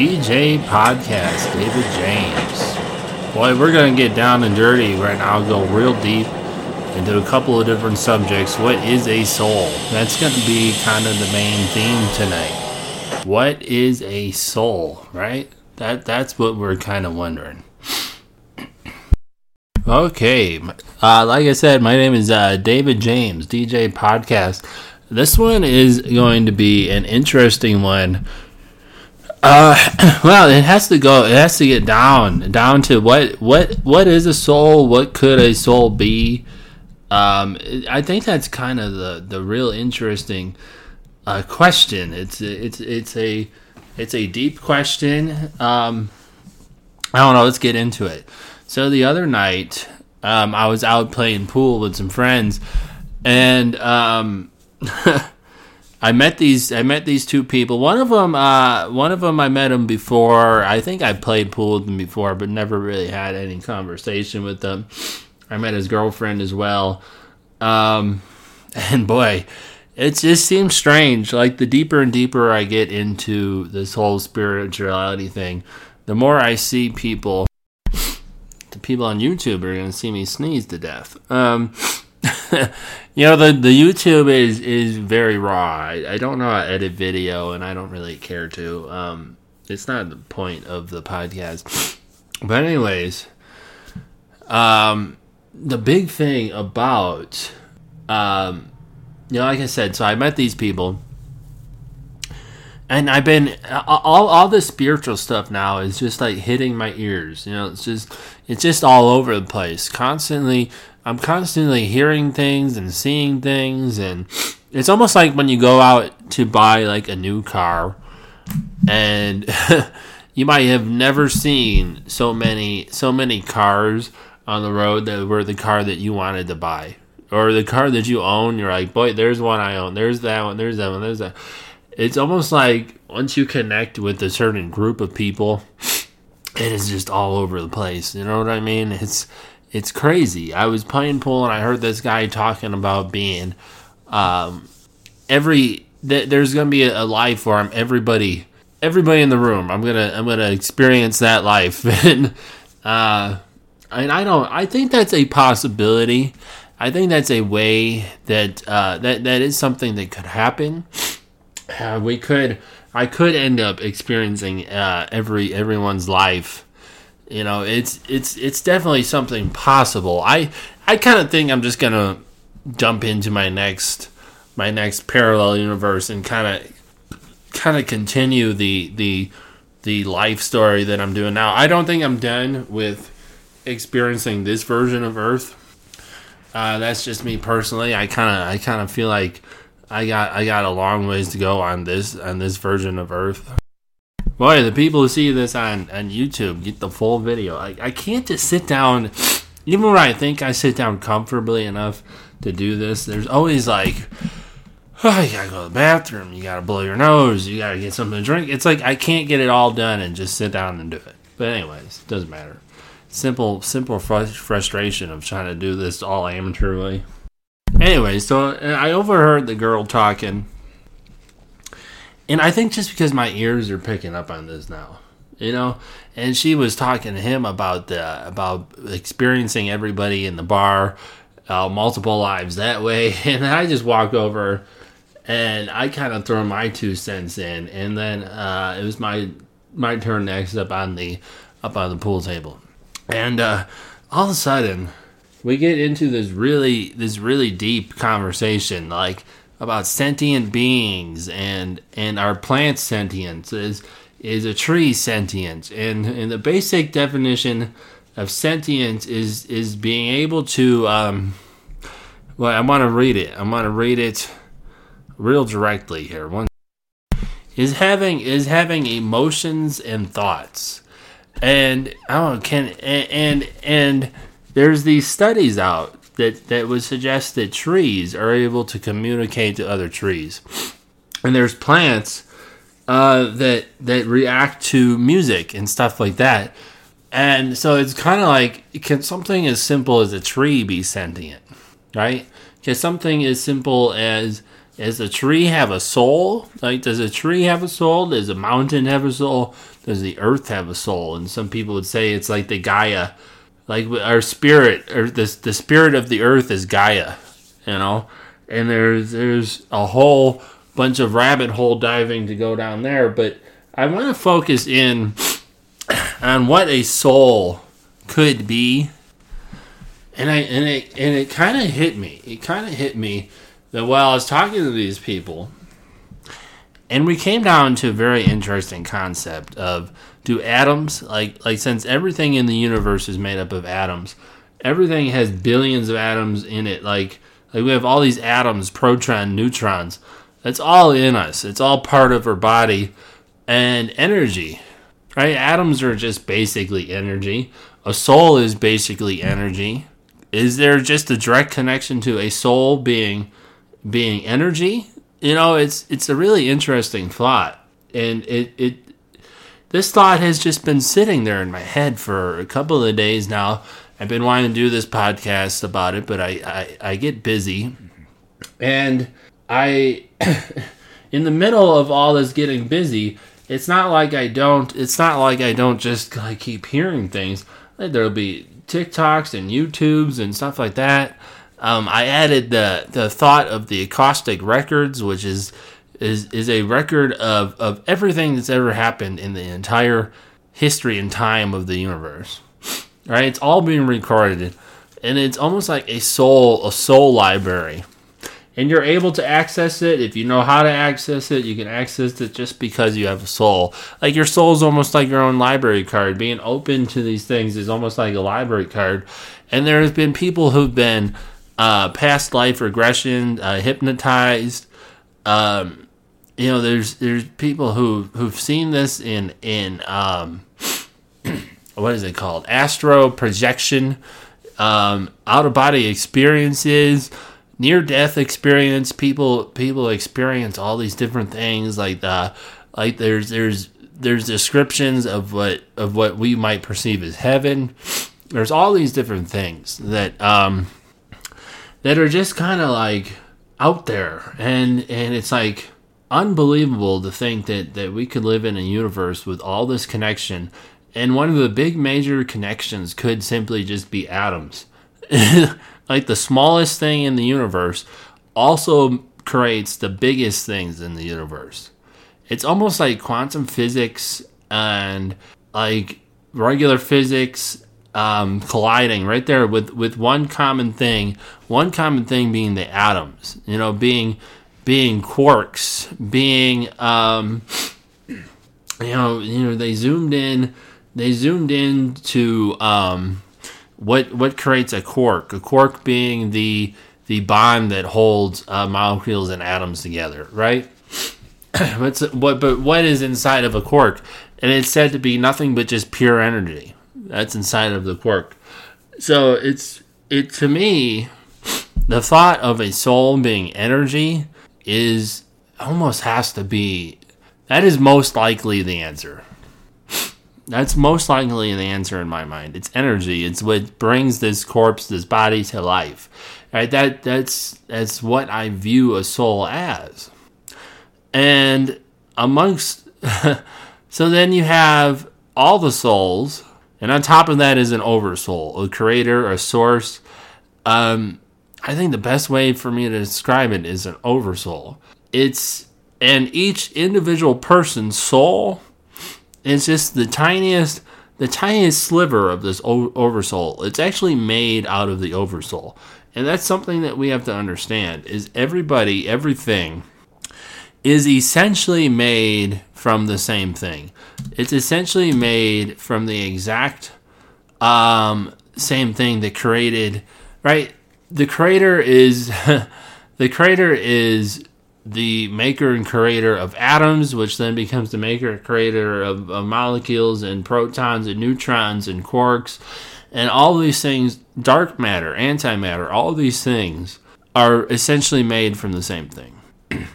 DJ Podcast, David James. Boy, we're going to get down and dirty right now, go real deep into a couple of different subjects. What is a soul? That's going to be kind of the main theme tonight. What is a soul, right? That that's what we're kind of wondering. Okay, uh, like I said, my name is uh, David James, DJ Podcast. This one is going to be an interesting one. Uh, well, it has to go. It has to get down, down to what, what, what is a soul? What could a soul be? Um, I think that's kind of the the real interesting uh, question. It's it's it's a it's a deep question. Um, I don't know. Let's get into it. So the other night, um, I was out playing pool with some friends, and um, I met these. I met these two people. One of them, uh, one of them, I met him before. I think I played pool with him before, but never really had any conversation with them. I met his girlfriend as well, um, and boy, it just seems strange. Like the deeper and deeper I get into this whole spirituality thing, the more I see people the people on YouTube are gonna see me sneeze to death. Um, you know the the YouTube is is very raw. I, I don't know how to edit video, and I don't really care to. Um, it's not the point of the podcast. But anyways, um, the big thing about um, you know, like I said, so I met these people and I've been all all the spiritual stuff now is just like hitting my ears. You know, it's just it's just all over the place. Constantly, I'm constantly hearing things and seeing things, and it's almost like when you go out to buy like a new car, and you might have never seen so many so many cars on the road that were the car that you wanted to buy or the car that you own. You're like, boy, there's one I own. There's that one. There's that one. There's that it's almost like once you connect with a certain group of people, it is just all over the place. You know what I mean? It's it's crazy. I was playing pool and I heard this guy talking about being um, every th- there's gonna be a, a him. Everybody, everybody in the room. I'm gonna I'm gonna experience that life and. Uh, and I don't. I think that's a possibility. I think that's a way that uh, that that is something that could happen uh, we could I could end up experiencing uh, every everyone's life. You know, it's it's it's definitely something possible. I I kind of think I'm just gonna jump into my next my next parallel universe and kind of kind of continue the the the life story that I'm doing now. I don't think I'm done with experiencing this version of Earth. Uh, that's just me personally. I kind of I kind of feel like I got I got a long ways to go on this on this version of Earth. Boy, the people who see this on, on YouTube get the full video. I, I can't just sit down, even when I think I sit down comfortably enough to do this. There's always like, oh, you gotta go to the bathroom, you gotta blow your nose, you gotta get something to drink. It's like I can't get it all done and just sit down and do it. But anyways, doesn't matter. Simple, simple frustration of trying to do this all amateurly. Anyway, so uh, I overheard the girl talking, and I think just because my ears are picking up on this now, you know, and she was talking to him about the about experiencing everybody in the bar, uh, multiple lives that way, and I just walked over, and I kind of throw my two cents in, and then uh, it was my my turn next up on the up on the pool table, and uh, all of a sudden we get into this really this really deep conversation like about sentient beings and and our plant sentience is is a tree sentient and and the basic definition of sentience is is being able to um well I want to read it. I want to read it real directly here. One is having is having emotions and thoughts. And oh can and and, and there's these studies out that, that would suggest that trees are able to communicate to other trees. And there's plants uh, that that react to music and stuff like that. And so it's kind of like can something as simple as a tree be sentient, right? Can something as simple as Does a tree have a soul? Like, does a tree have a soul? Does a mountain have a soul? Does the earth have a soul? And some people would say it's like the Gaia, like our spirit, or the the spirit of the earth is Gaia, you know. And there's there's a whole bunch of rabbit hole diving to go down there, but I want to focus in on what a soul could be. And I and it and it kind of hit me. It kind of hit me that while I was talking to these people, and we came down to a very interesting concept of do atoms like like since everything in the universe is made up of atoms, everything has billions of atoms in it. Like like we have all these atoms, proton, neutrons. That's all in us. It's all part of our body and energy. Right? Atoms are just basically energy. A soul is basically energy. Is there just a direct connection to a soul being being energy. You know, it's it's a really interesting thought, and it it this thought has just been sitting there in my head for a couple of days now. I've been wanting to do this podcast about it, but I I, I get busy, and I in the middle of all this getting busy. It's not like I don't. It's not like I don't just like keep hearing things. There'll be TikToks and YouTubes and stuff like that um, I added the the thought of the Akashic records, which is is is a record of of everything that's ever happened in the entire history and time of the universe. Right? It's all being recorded, and it's almost like a soul a soul library. And you're able to access it if you know how to access it. You can access it just because you have a soul. Like your soul is almost like your own library card. Being open to these things is almost like a library card. And there has been people who've been uh, past life regression, uh, hypnotized. Um, you know, there's there's people who who've seen this in in um, what is it called? Astro projection, um, out of body experiences, near death experience. People people experience all these different things like the uh, like there's there's there's descriptions of what of what we might perceive as heaven. There's all these different things that um, that are just kind of like out there and and it's like unbelievable to think that that we could live in a universe with all this connection. And one of the big major connections could simply just be atoms. Like the smallest thing in the universe also creates the biggest things in the universe. It's almost like quantum physics and like regular physics um, colliding right there with, with one common thing, one common thing being the atoms, you know, being being quarks, being um, you know, you know, they zoomed in, they zoomed in to um, what what creates a quark, a quark being the the bond that holds uh, molecules and atoms together, right? What's what? But what is inside of a quark? And it's said to be nothing but just pure energy that's inside of the quark. So it's it to me, the thought of a soul being energy is almost has to be that is most likely the answer. That's most likely the answer in my mind. It's energy. It's what brings this corpse, this body to life. Right? That that's that's what I view a soul as. And amongst so then you have all the souls and on top of that is an oversoul, a creator, a source. Um, I think the best way for me to describe it is an oversoul. It's and each individual person's soul is just the tiniest, the tiniest sliver of this oversoul. It's actually made out of the oversoul, and that's something that we have to understand. Is everybody, everything, is essentially made from the same thing. It's essentially made from the exact um, same thing that created, right? The creator is the creator is the maker and creator of atoms, which then becomes the maker and creator of, of molecules and protons and neutrons and quarks and all these things, dark matter, antimatter, all these things are essentially made from the same thing.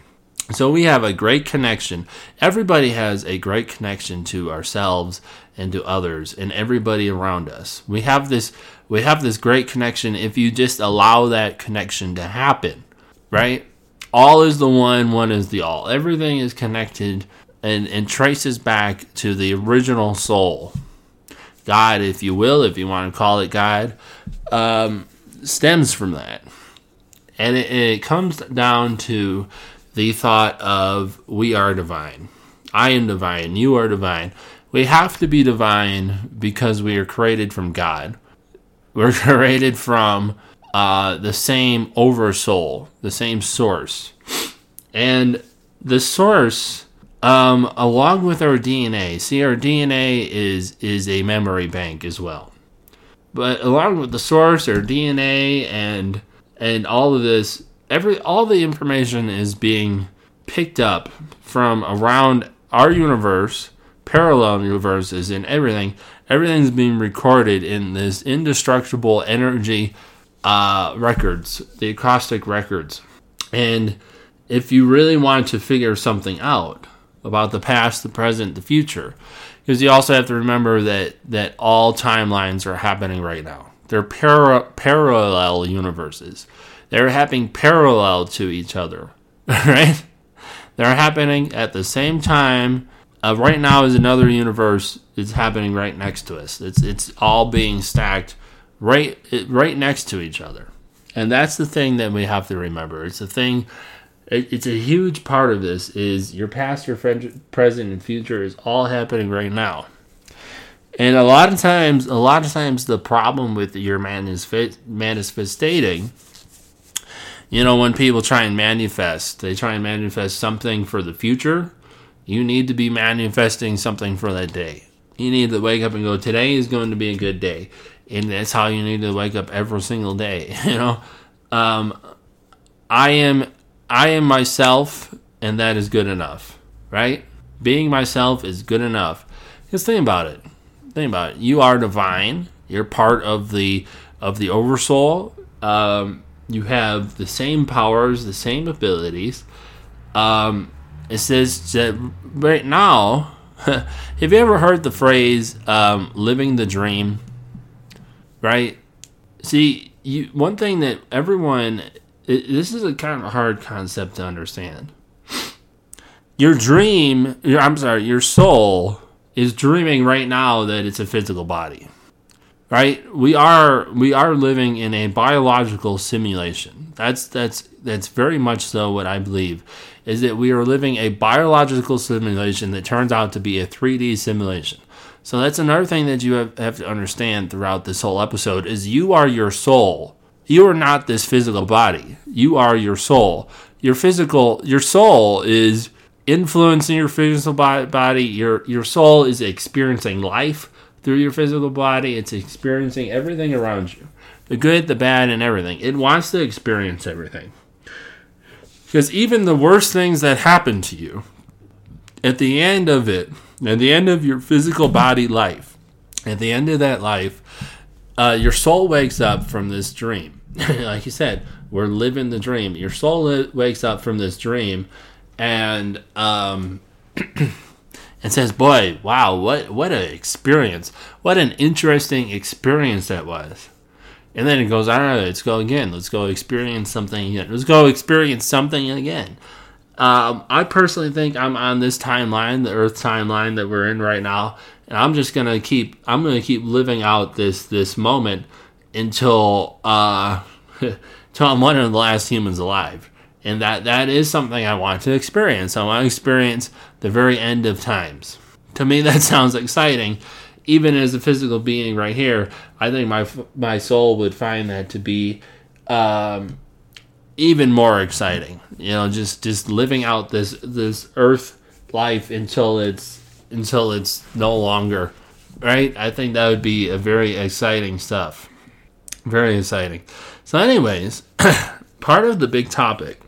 So we have a great connection. Everybody has a great connection to ourselves and to others and everybody around us. We have this we have this great connection if you just allow that connection to happen, right? all is the one, one is the all. Everything is connected and, and traces back to the original soul. God, if you will, if you want to call it God, um, stems from that. And it, it comes down to the thought of we are divine. I am divine. You are divine. We have to be divine because we are created from God. We're created from uh, the same oversoul, the same source. And the source, um, along with our DNA, see, our DNA is, is a memory bank as well. But along with the source, our DNA, and and all of this, every all the information is being picked up from around our universe, parallel universes, and everything. Everything's being recorded in this indestructible energy uh, records, the Akashic records. And if you really want to figure something out about the past, the present, the future, because you also have to remember that that all timelines are happening right now. They're para- parallel universes. They're happening parallel to each other, right? They're happening at the same time. Uh, right now is another universe. It's happening right next to us. It's it's all being stacked right right next to each other. And that's the thing that we have to remember. It's a thing it's a huge part of this is your past, your present, and future is all happening right now. And a lot of times, a lot of times, the problem with your manifesting, you know, when people try and manifest, they try and manifest something for the future. You need to be manifesting something for that day. You need to wake up and go, today is going to be a good day and that's how you need to wake up every single day. You know, um, I am I am myself, and that is good enough, right? Being myself is good enough. Just think about it. Think about it. You are divine. You're part of the of the oversoul. Um, you have the same powers, the same abilities. Um, it says that right now. have you ever heard the phrase um, "living the dream"? right? See, you one thing that everyone it, this is a kind of hard concept to understand. Your dream, your, I'm sorry, your soul is dreaming right now that it's a physical body. Right? We are we are living in a biological simulation. That's that's that's very much so what I believe is that we are living a biological simulation that turns out to be a 3D simulation. So that's another thing that you have, have to understand throughout this whole episode is you are your soul. You are not this physical body. You are your soul. Your physical, your soul is influencing your physical body. Your your soul is experiencing life through your physical body. It's experiencing everything around you, the good, the bad, and everything. It wants to experience everything. Because even the worst things that happen to you, at the end of it, at the end of your physical body life, at the end of that life, uh, your soul wakes up from this dream. like you said, we're living the dream. Your soul li- wakes up from this dream, and um, and says, "Boy, wow, what what an experience! What an interesting experience that was." And then it goes, "All right, let's go again. Let's go experience something again. Let's go experience something again." Um, I personally think I'm on this timeline, the Earth timeline that we're in right now, and I'm just gonna keep I'm gonna keep living out this this moment until uh, until I'm one of the last humans alive, and that that is something I want to experience. I want to experience the very end of times. To me, that sounds exciting. Even as a physical being right here, I think my my soul would find that to be um, even more exciting. You know, just just living out this this Earth life until it's until it's no longer right. I think that would be a very exciting stuff. Very exciting. So, anyways, part of the big topic.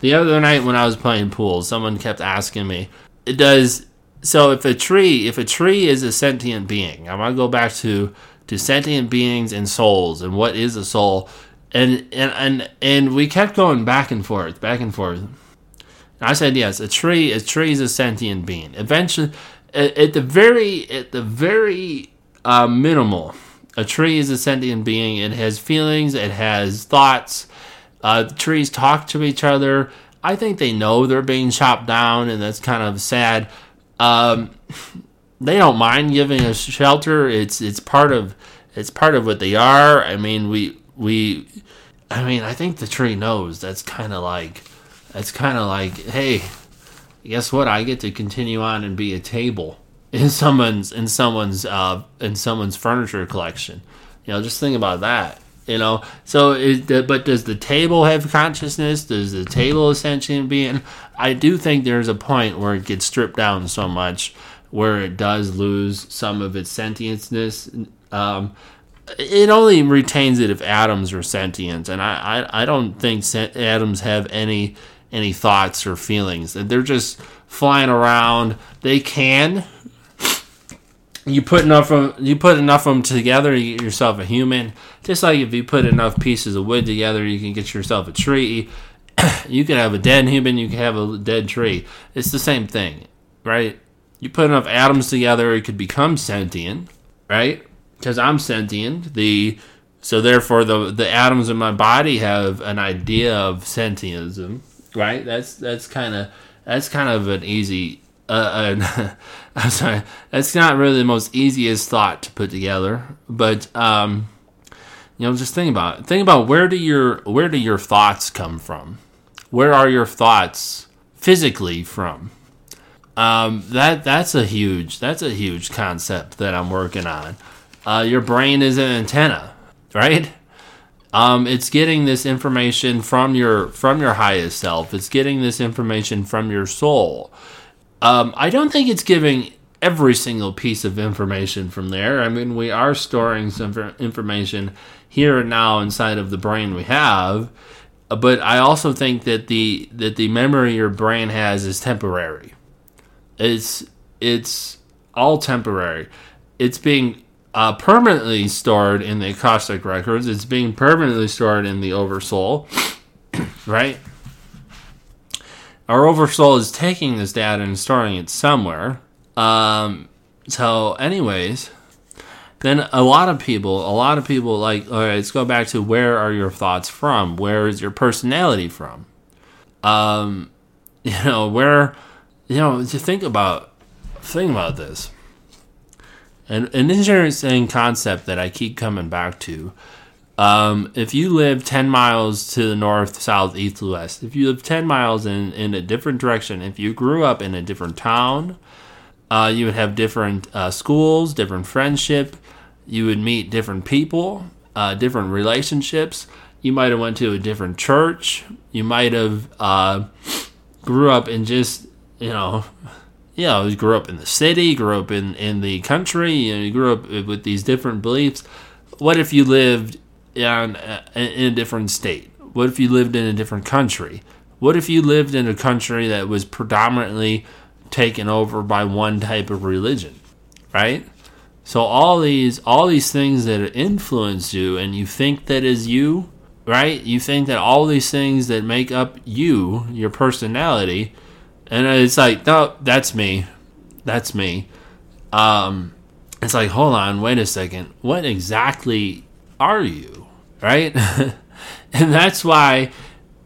The other night when I was playing pool, someone kept asking me, "It does so if a tree if a tree is a sentient being i'm to go back to to sentient beings and souls and what is a soul and and and and we kept going back and forth, back and forth. And I said yes, a tree, a tree is a sentient being. Eventually, at, at the very at the very uh, minimal, a tree is a sentient being. It has feelings, it has thoughts, Uh, trees talk to each other. I think they know they're being chopped down, and that's kind of sad. Um, they don't mind giving us shelter. It's it's part of it's part of what they are. I mean, we we, I mean, I think the tree knows. That's kind of like that's kind of like, hey, guess what? I get to continue on and be a table in someone's in someone's uh, in someone's furniture collection. You know, just think about that. You know, so the, but does the table have consciousness? Does the table essentially being? I do think there's a point where it gets stripped down so much where it does lose some of its sentientness. Um, it only retains it if atoms are sentient, and I, I, I don't think atoms have any any thoughts or feelings. They're just flying around. They can. You put enough of you put enough of them together, you get yourself a human. Just like if you put enough pieces of wood together, you can get yourself a tree. you can have a dead human, you can have a dead tree. It's the same thing, right? You put enough atoms together, it could become sentient, right? Because I'm sentient. The so therefore the the atoms in my body have an idea of sentientism right? That's that's kind of that's kind of an easy. Uh, uh, I'm sorry, that's not really the most easiest thought to put together, but um, you know, just think about it. Think about where do your where do your thoughts come from? Where are your thoughts physically from? Um, that that's a huge that's a huge concept that I'm working on. Uh, your brain is an antenna, right? Um, it's getting this information from your from your highest self. It's getting this information from your soul. Um, I don't think it's giving every single piece of information from there. I mean, we are storing some information here and now inside of the brain we have, but I also think that the that the memory your brain has is temporary. It's it's all temporary. It's being uh, permanently stored in the Akashic records. It's being permanently stored in the Oversoul, right? Our Oversoul is taking this data and storing it somewhere. Um, so, anyways, then a lot of people, a lot of people like, all right, let's go back to where are your thoughts from? Where is your personality from? Um, you know, where, you know, to think about, think about this an, an interesting concept that I keep coming back to. Um, if you live 10 miles to the north, south, east, west, if you live 10 miles in, in a different direction, if you grew up in a different town, uh, you would have different uh, schools, different friendship, you would meet different people, uh, different relationships. You might have went to a different church. You might have uh, grew up in just, you know, you know, he grew up in the city, grew up in, in the country, you know, he grew up with these different beliefs. What if you lived in, uh, in a different state? What if you lived in a different country? What if you lived in a country that was predominantly taken over by one type of religion, right? So all these all these things that influence you and you think that is you, right? You think that all these things that make up you, your personality, and it's like, no, that's me. That's me. Um, it's like, hold on, wait a second. What exactly are you? Right? and that's why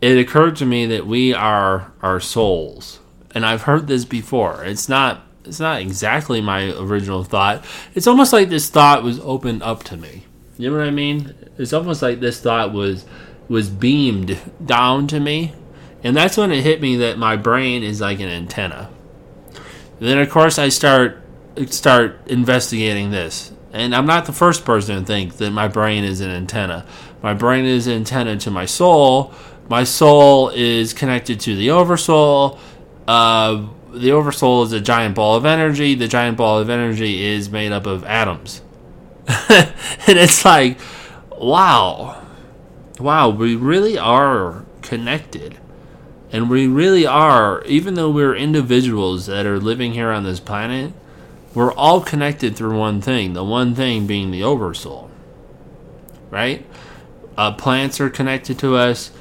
it occurred to me that we are our souls. And I've heard this before. It's not it's not exactly my original thought. It's almost like this thought was opened up to me. You know what I mean? It's almost like this thought was was beamed down to me and that's when it hit me that my brain is like an antenna. And then of course I start start investigating this. And I'm not the first person to think that my brain is an antenna. My brain is an antenna to my soul. My soul is connected to the oversoul. Uh, the oversoul is a giant ball of energy. The giant ball of energy is made up of atoms. and it's like, wow. Wow, we really are connected. And we really are, even though we're individuals that are living here on this planet, we're all connected through one thing. The one thing being the oversoul. Right? Uh, plants are connected to us.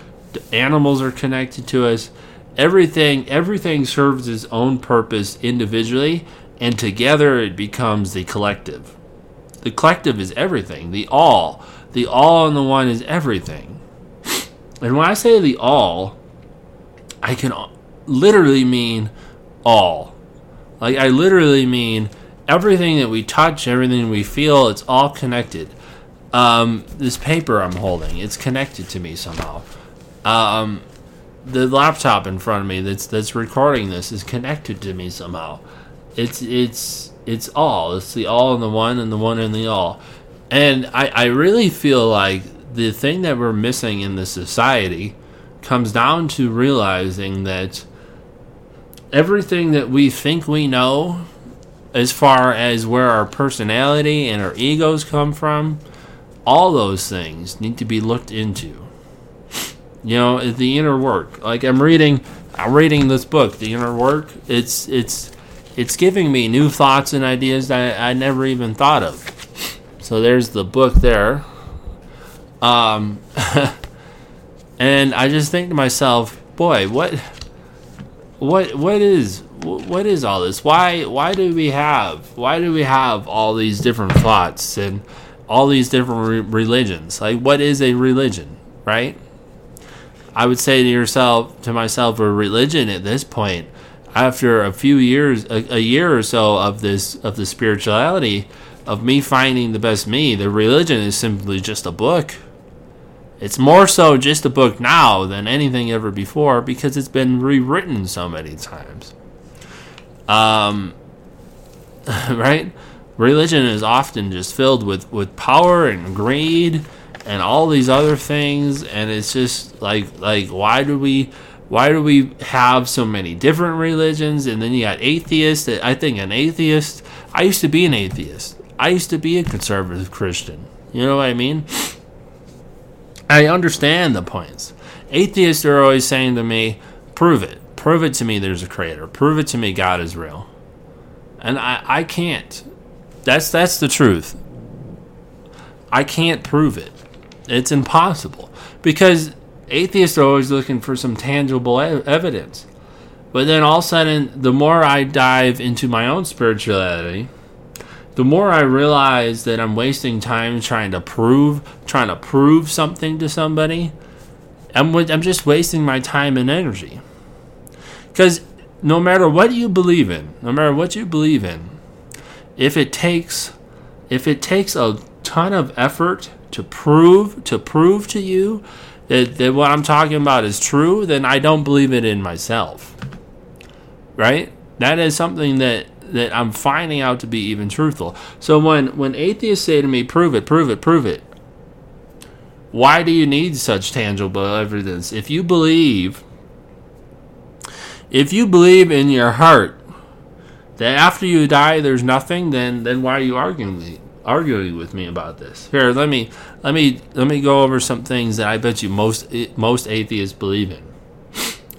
Animals are connected to us. Everything, everything serves its own purpose individually, and together it becomes the collective. The collective is everything. The all, the all and the one is everything. And when I say the all, I can literally mean all. Like, I literally mean everything that we touch, everything we feel, it's all connected. Um, this paper I'm holding, it's connected to me somehow. Um, the laptop in front of me that's that's recording this is connected to me somehow. It's it's it's all. It's the all and the one and the one and the all. And I, I really feel like the thing that we're missing in the society comes down to realizing that everything that we think we know as far as where our personality and our egos come from, all those things need to be looked into. You know, the inner work. Like I'm reading I'm reading this book, The Inner Work. It's it's it's giving me new thoughts and ideas that I, I never even thought of. So there's the book there. Um and I just think to myself, boy, what what what is what is all this? Why why do we have why do we have all these different thoughts and all these different re- religions? Like what is a religion, right? I would say to yourself to myself a religion at this point after a few years a, a year or so of this of the spirituality of me finding the best me, the religion is simply just a book it's more so just a book now than anything ever before because it's been rewritten so many times. Um, right? Religion is often just filled with, with power and greed and all these other things, and it's just like like why do we why do we have so many different religions? And then you got atheists. I think an atheist. I used to be an atheist. I used to be a conservative Christian. You know what I mean? I understand the points. Atheists are always saying to me, prove it. Prove it to me there's a creator. Prove it to me God is real. And I, I can't. That's that's the truth. I can't prove it. It's impossible. Because atheists are always looking for some tangible evidence. But then all of a sudden, the more I dive into my own spirituality, the more I realize that I'm wasting time trying to prove, trying to prove something to somebody, I'm, I'm just wasting my time and energy. Because no matter what you believe in, no matter what you believe in, if it takes, if it takes a ton of effort to prove, to prove to you that, that what I'm talking about is true, then I don't believe it in myself. Right? That is something that that I'm finding out to be even truthful. So when when atheists say to me, "Prove it, prove it, prove it," why do you need such tangible evidence? If you believe, if you believe in your heart that after you die there's nothing, then then why are you arguing with me, arguing with me about this? Here, let me let me let me go over some things that I bet you most most atheists believe in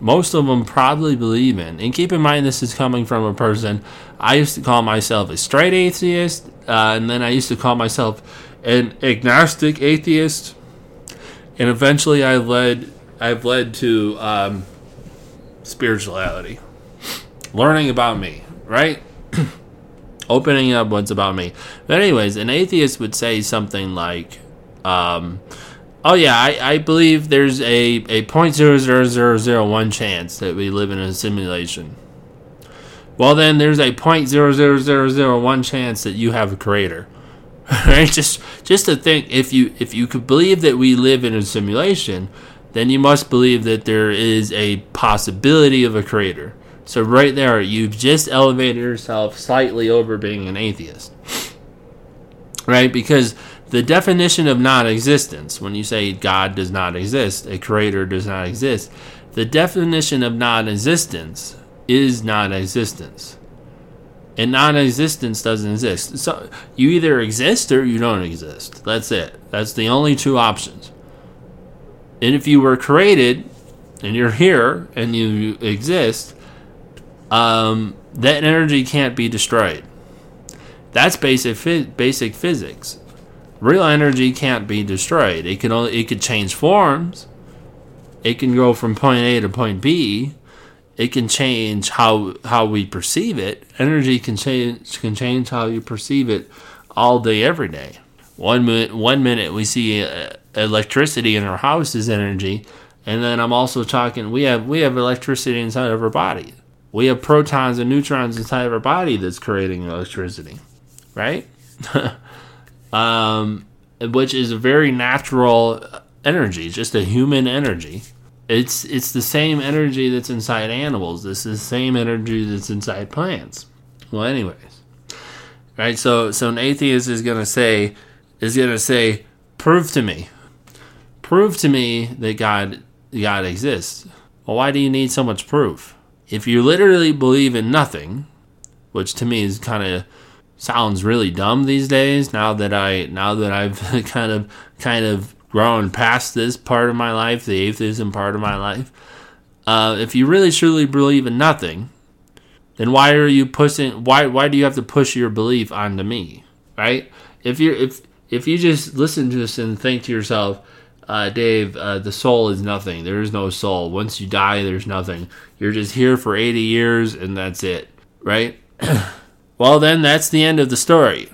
most of them probably believe in. And keep in mind, this is coming from a person. I used to call myself a straight atheist, uh, and then I used to call myself an agnostic atheist. And eventually, I led. I've led to um, spirituality, learning about me, right? Opening up what's about me. But anyways, an atheist would say something like. Um, Oh yeah, I, I believe there's a a point zero zero zero zero one chance that we live in a simulation. Well then there's a point zero zero zero zero one chance that you have a creator. right? Just just to think if you if you could believe that we live in a simulation, then you must believe that there is a possibility of a creator. So right there, you've just elevated yourself slightly over being an atheist. Right? Because the definition of non existence, when you say God does not exist, a creator does not exist, the definition of non existence is non existence. And non existence doesn't exist. So you either exist or you don't exist. That's it. That's the only two options. And if you were created and you're here and you exist, um, that energy can't be destroyed. That's basic basic physics real energy can't be destroyed. It can only it could change forms. It can go from point A to point B. It can change how how we perceive it. Energy can change can change how you perceive it all day every day. One minute one minute we see uh, electricity in our house is energy, And then I'm also talking we have we have electricity inside of our body. We have protons and neutrons inside of our body that's creating electricity, right? um, which is a very natural energy, just a human energy. It's it's the same energy that's inside animals. This is the same energy that's inside plants. Well, anyways, right? So so an atheist is gonna say is gonna say, prove to me, prove to me that God God exists. Well, why do you need so much proof? If you literally believe in nothing, which to me is kind of sounds really dumb these days. Now that I now that I've kind of kind of grown past this part of my life, the atheism part of my life. Uh, if you really truly believe in nothing, then why are you pushing? Why why do you have to push your belief onto me? Right? If you if if you just listen to this and think to yourself, uh, Dave, uh, the soul is nothing. There is no soul. Once you die, there's nothing. You're just here for 80 years and that's it. Right? well, then that's the end of the story.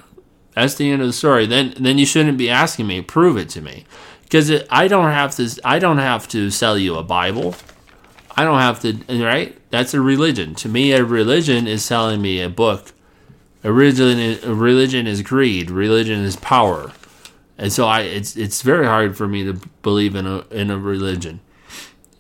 That's the end of the story. Then then you shouldn't be asking me, prove it to me because I don't have to. I don't have to sell you a Bible. I don't have to. Right? That's a religion. To me, a religion is selling me a book. Religion, religion is greed. Religion is power, and so I. It's it's very hard for me to believe in a in a religion.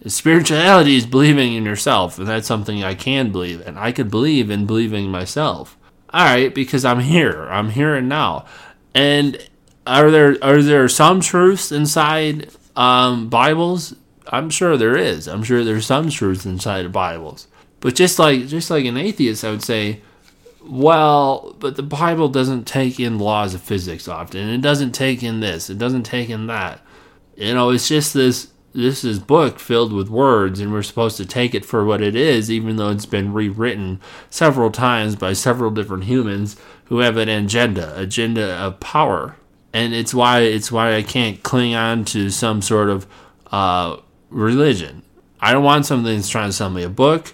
Spirituality is believing in yourself, and that's something I can believe in. I could believe in believing myself. All right, because I'm here. I'm here and now, and are there are there some truths inside um, Bibles? I'm sure there is. I'm sure there's some truths inside of Bibles. But just like just like an atheist, I would say, well, but the Bible doesn't take in laws of physics often. It doesn't take in this. It doesn't take in that. You know, it's just this this is book filled with words and we're supposed to take it for what it is even though it's been rewritten several times by several different humans who have an agenda agenda of power and it's why it's why I can't cling on to some sort of uh, religion. I don't want something that's trying to sell me a book,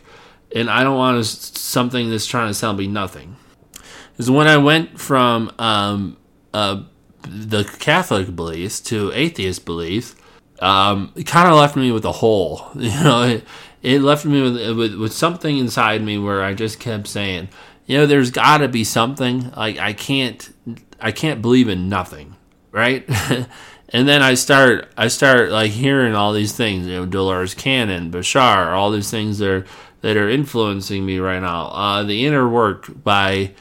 and I don't want something that's trying to sell me nothing. Because when I went from um, uh, the Catholic beliefs to atheist beliefs, um, it kind of left me with a hole. You know, it, it left me with, with with something inside me where I just kept saying, you know, there's got to be something. Like I can't I can't believe in nothing, right? and then I start I start like hearing all these things, you know, Dolores Cannon, Bashar, all these things that are that are influencing me right now. Uh, the inner work by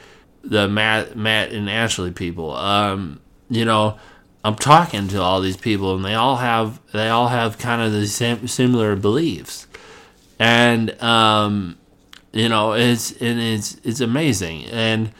the Matt Matt and Ashley people. Um, you know, I'm talking to all these people, and they all have they all have kind of the same similar beliefs, and um, you know, it's and it's it's amazing, and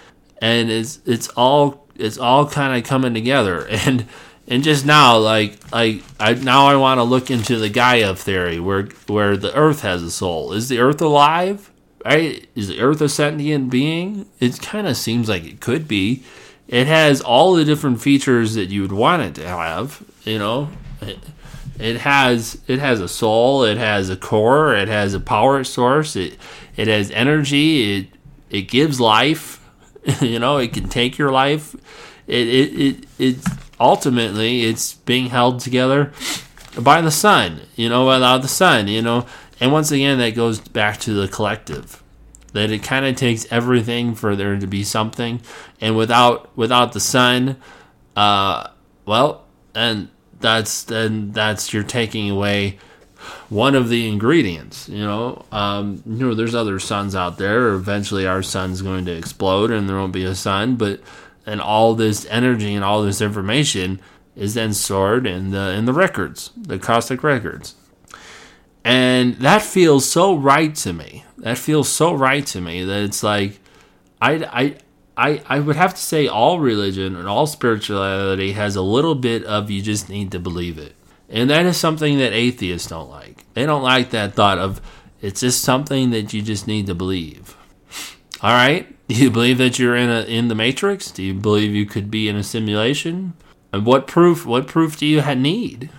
and it's it's all it's all kind of coming together and and just now like like I now I want to look into the Gaia theory where where the earth has a soul. Is the earth alive? Right? Is the earth a sentient being? It kind of seems like it could be. It has all the different features that you would want it to have, you know. It, it has it has a soul, it has a core, it has a power source, it it has energy, it it gives life you know, it can take your life. It, it, it, it ultimately it's being held together by the sun, you know, without the sun, you know. And once again, that goes back to the collective. That it kind of takes everything for there to be something, and without without the sun, uh, well, and that's then that's you're taking away one of the ingredients. You know, um, you know, there's other suns out there. Eventually, our sun's going to explode, and there won't be a sun. But and all this energy and all this information is then stored in the in the records, the Cosmic records, and that feels so right to me. That feels so right to me that it's like I I. I, I would have to say all religion and all spirituality has a little bit of you just need to believe it. And that is something that atheists don't like. They don't like that thought of it's just something that you just need to believe. All right? Do you believe that you're in a in the matrix? Do you believe you could be in a simulation? And what proof what proof do you need?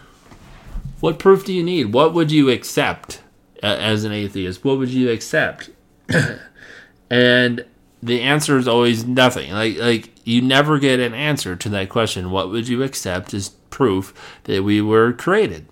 What proof do you need? What would you accept uh, as an atheist? What would you accept? and the answer is always nothing. Like like you never get an answer to that question. What would you accept as proof that we were created?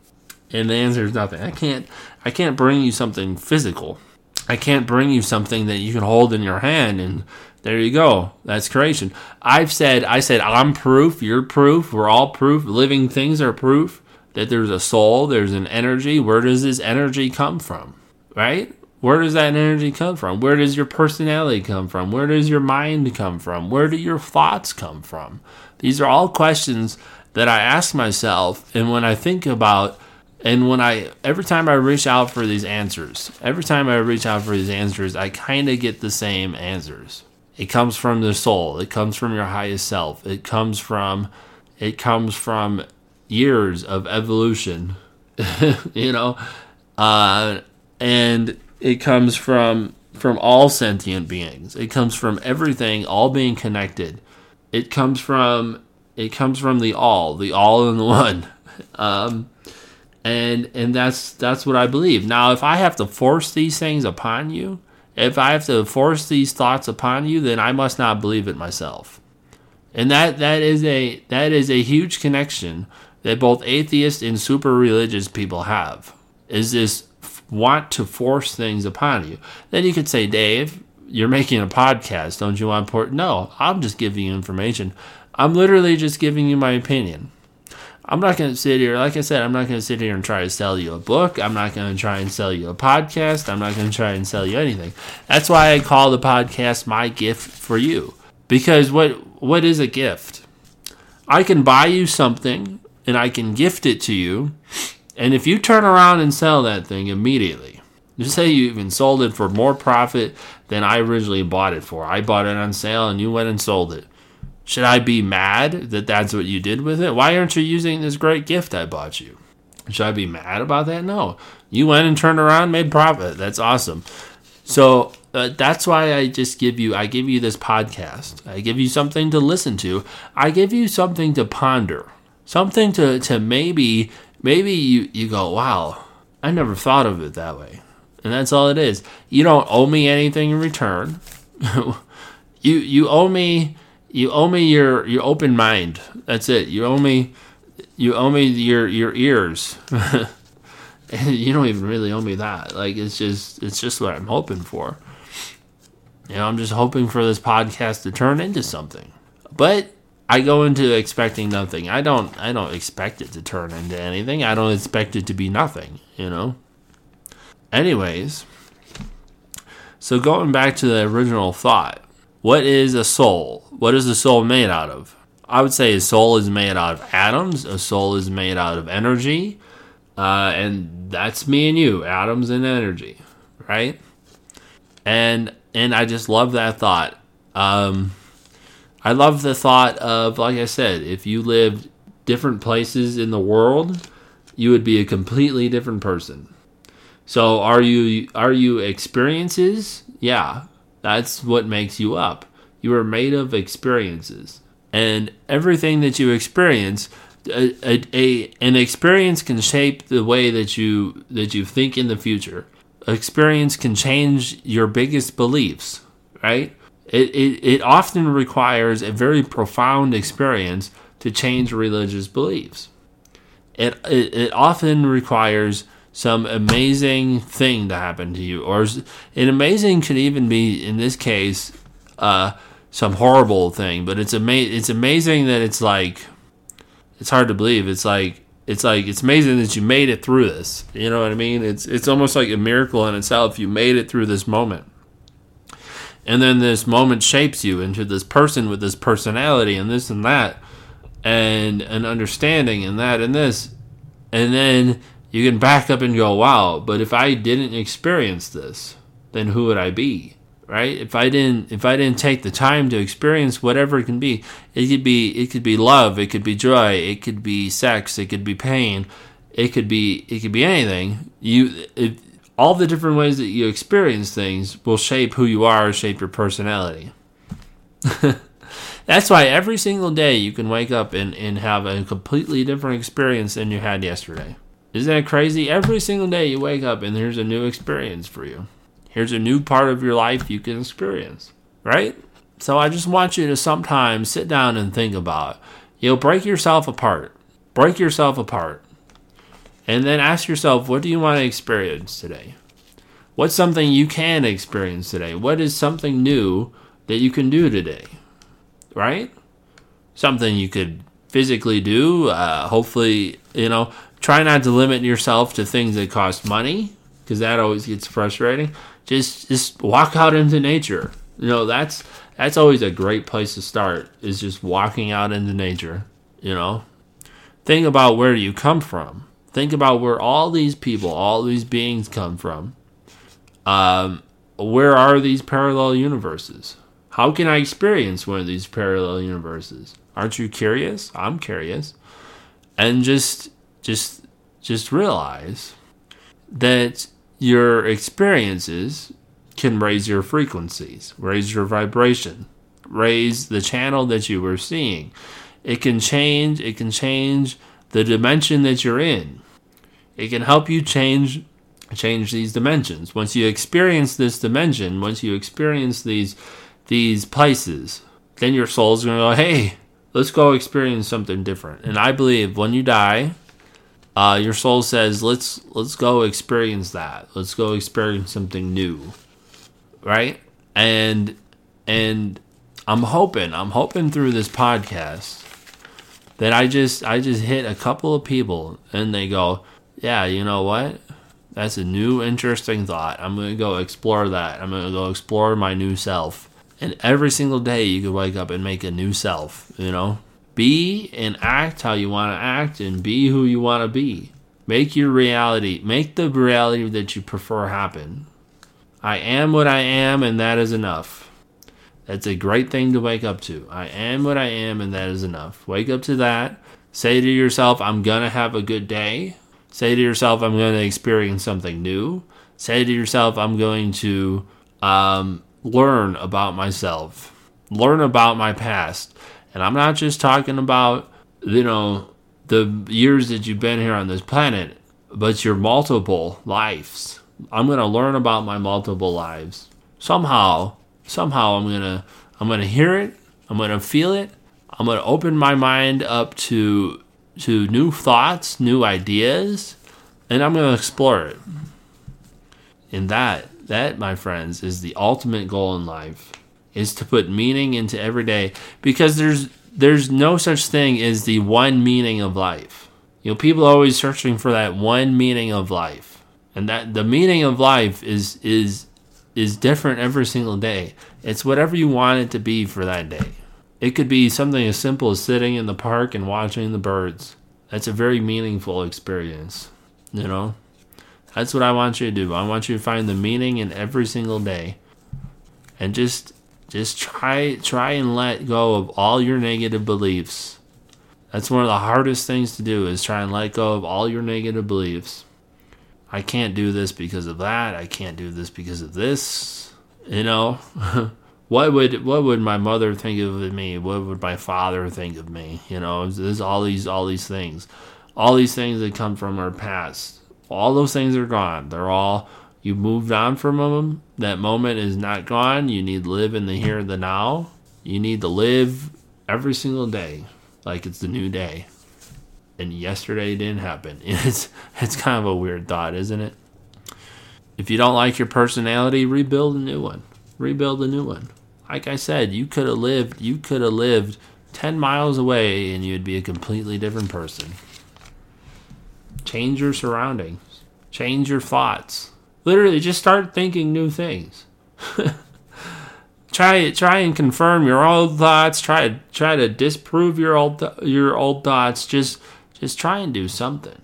And the answer is nothing. I can't I can't bring you something physical. I can't bring you something that you can hold in your hand and there you go. That's creation. I've said I said I'm proof, you're proof, we're all proof, living things are proof that there's a soul, there's an energy. Where does this energy come from? Right? Where does that energy come from? Where does your personality come from? Where does your mind come from? Where do your thoughts come from? These are all questions that I ask myself. And when I think about, and when I, every time I reach out for these answers, every time I reach out for these answers, I kind of get the same answers. It comes from the soul. It comes from your highest self. It comes from, it comes from years of evolution, you know, uh, and it comes from from all sentient beings. It comes from everything, all being connected. It comes from it comes from the all, the all in the one. Um, and and that's that's what I believe. Now, if I have to force these things upon you, if I have to force these thoughts upon you, then I must not believe it myself. And that that is a that is a huge connection that both atheist and super religious people have. Is this want to force things upon you. Then you could say, Dave, you're making a podcast. Don't you want port? No, I'm just giving you information. I'm literally just giving you my opinion. I'm not going to sit here, like I said, I'm not going to sit here and try to sell you a book. I'm not going to try and sell you a podcast. I'm not going to try and sell you anything. That's why I call the podcast my gift for you. Because what what is a gift? I can buy you something and I can gift it to you and if you turn around and sell that thing immediately, just say you even sold it for more profit than I originally bought it for. I bought it on sale and you went and sold it. Should I be mad that that's what you did with it? Why aren't you using this great gift I bought you? Should I be mad about that? No. You went and turned around, made profit. That's awesome. So uh, that's why I just give you I give you this podcast. I give you something to listen to. I give you something to ponder. Something to to maybe maybe you, you go, wow, I never thought of it that way. And that's all it is. You don't owe me anything in return. you you owe me you owe me your your open mind. That's it. You owe me you owe me your your ears. you don't even really owe me that. Like it's just it's just what I'm hoping for. You know, I'm just hoping for this podcast to turn into something. But I go into expecting nothing. I don't I don't expect it to turn into anything. I don't expect it to be nothing, you know. Anyways, so going back to the original thought, what is a soul? What is a soul made out of? I would say a soul is made out of atoms. A soul is made out of energy, uh, and that's me and you, atoms and energy, right? And and I just love that thought. Um, I love the thought of, like I said, if you lived different places in the world, you would be a completely different person. So are you are you experiences? Yeah, that's what makes you up. You are made of experiences, and everything that you experience, a, a, a an experience can shape the way that you that you think in the future. Experience can change your biggest beliefs, right? It, it, it often requires a very profound experience to change religious beliefs. It, it, it often requires some amazing thing to happen to you, or an amazing could even be, in this case, uh, some horrible thing. But it's ama- It's amazing that it's like it's hard to believe. It's like it's like it's amazing that you made it through this. You know what I mean? It's it's almost like a miracle in itself. You made it through this moment. And then this moment shapes you into this person with this personality and this and that and an understanding and that and this. And then you can back up and go, wow, but if I didn't experience this, then who would I be? Right? If I didn't if I didn't take the time to experience whatever it can be, it could be it could be love, it could be joy, it could be sex, it could be pain, it could be it could be anything. You all the different ways that you experience things will shape who you are, shape your personality. That's why every single day you can wake up and, and have a completely different experience than you had yesterday. Isn't that crazy? Every single day you wake up and there's a new experience for you. Here's a new part of your life you can experience, right? So I just want you to sometimes sit down and think about, you know, break yourself apart. Break yourself apart And then ask yourself, what do you want to experience today? What's something you can experience today? What is something new that you can do today? Right? Something you could physically do. Uh, hopefully, you know, try not to limit yourself to things that cost money because that always gets frustrating. Just just walk out into nature. You know, that's that's always a great place to start is just walking out into nature, you know. Think about where you come from. Think about where all these people, all these beings come from. Um, where are these parallel universes? How can I experience one of these parallel universes? Aren't you curious? I'm curious. And just just just realize that your experiences can raise your frequencies, raise your vibration, raise the channel that you were seeing. It can change, it can change the dimension that you're in. It can help you change change these dimensions. Once you experience this dimension, once you experience these these places, then your soul's going to go, "Hey, let's go experience something different." And I believe when you die, uh, your soul says, "Let's let's go experience that. Let's go experience something new." Right? And and I'm hoping, I'm hoping through this podcast that I just I just hit a couple of people and they go, "Yeah, you know what? That's a new interesting thought. I'm going to go explore that. I'm going to go explore my new self." And every single day you could wake up and make a new self, you know? Be and act how you want to act and be who you want to be. Make your reality, make the reality that you prefer happen. I am what I am, and that is enough. That's a great thing to wake up to. I am what I am, and that is enough. Wake up to that. Say to yourself, I'm going to have a good day. Say to yourself, I'm going to experience something new. Say to yourself, I'm going to um, learn about myself, learn about my past. And I'm not just talking about, you know, the years that you've been here on this planet, but your multiple lives. I'm going to learn about my multiple lives. Somehow, somehow I'm going to I'm going to hear it, I'm going to feel it. I'm going to open my mind up to to new thoughts, new ideas, and I'm going to explore it. And that that my friends is the ultimate goal in life is to put meaning into every day because there's there's no such thing as the one meaning of life. You know, people are always searching for that one meaning of life. And that the meaning of life is is is different every single day. It's whatever you want it to be for that day. It could be something as simple as sitting in the park and watching the birds. That's a very meaningful experience, you know? That's what I want you to do. I want you to find the meaning in every single day. And just just try try and let go of all your negative beliefs. That's one of the hardest things to do is try and let go of all your negative beliefs. I can't do this because of that. I can't do this because of this. You know, what would what would my mother think of me? What would my father think of me? You know, there's all these all these things, all these things that come from our past. All those things are gone. They're all you moved on from them. That moment is not gone. You need to live in the here and the now. You need to live every single day like it's the new day. And yesterday didn't happen. It's it's kind of a weird thought, isn't it? If you don't like your personality, rebuild a new one. Rebuild a new one. Like I said, you could have lived you could have lived 10 miles away and you'd be a completely different person. Change your surroundings. Change your thoughts Literally, just start thinking new things. try try and confirm your old thoughts. Try try to disprove your old your old thoughts. Just just try and do something.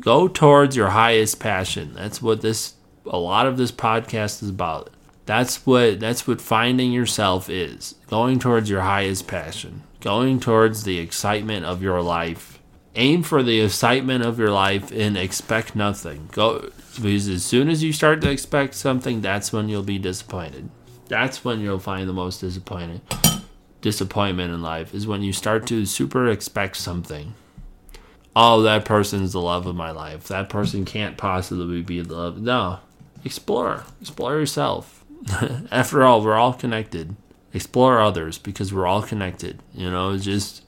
Go towards your highest passion. That's what this a lot of this podcast is about. That's what that's what finding yourself is. Going towards your highest passion. Going towards the excitement of your life aim for the excitement of your life and expect nothing. Go because as soon as you start to expect something, that's when you'll be disappointed. That's when you'll find the most disappointed disappointment in life is when you start to super expect something. Oh, that person's the love of my life. That person can't possibly be the love. No. Explore. Explore yourself. After all, we're all connected. Explore others because we're all connected. You know, just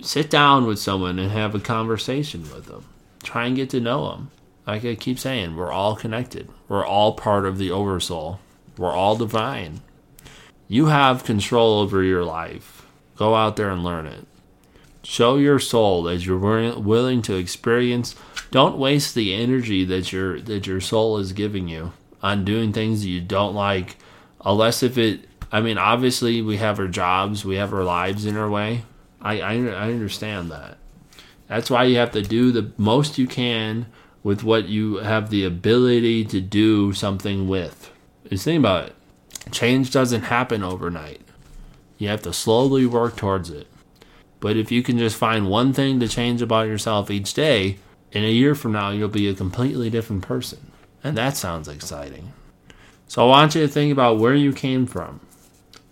sit down with someone and have a conversation with them try and get to know them. Like I keep saying, we're all connected. We're all part of the oversoul. We're all divine. You have control over your life. Go out there and learn it. Show your soul that you're willing to experience. Don't waste the energy that your that your soul is giving you on doing things you don't like, unless if it. I mean, obviously we have our jobs, we have our lives in our way. I I, I understand that. That's why you have to do the most you can with what you have the ability to do something with. Just think about it. Change doesn't happen overnight. You have to slowly work towards it. But if you can just find one thing to change about yourself each day, in a year from now, you'll be a completely different person. And that sounds exciting. So I want you to think about where you came from,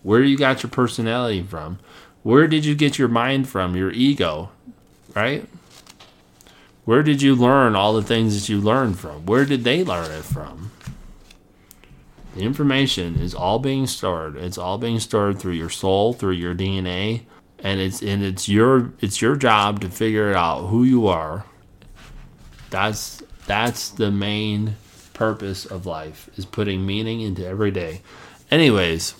where you got your personality from, where did you get your mind from, your ego, right? Where did you learn all the things that you learned from? Where did they learn it from? The information is all being stored. It's all being stored through your soul, through your DNA, and it's and it's your it's your job to figure out who you are. That's that's the main purpose of life is putting meaning into every day. Anyways,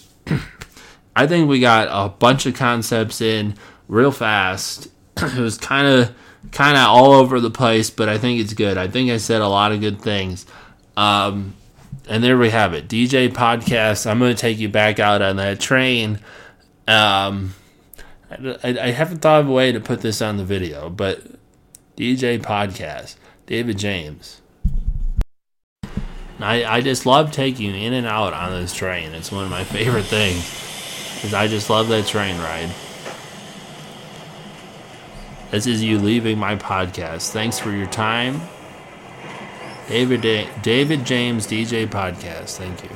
I think we got a bunch of concepts in real fast. it was kind of kind of all over the place, but I think it's good. I think I said a lot of good things. Um, and there we have it. DJ podcast. I'm going to take you back out on that train. Um, I, I, haven't thought of a way to put this on the video, but DJ podcast, David James. I, I just love taking in and out on this train. It's one of my favorite things because I just love that train ride. This is you leaving my podcast. Thanks for your time. David, David James DJ Podcast. Thank you.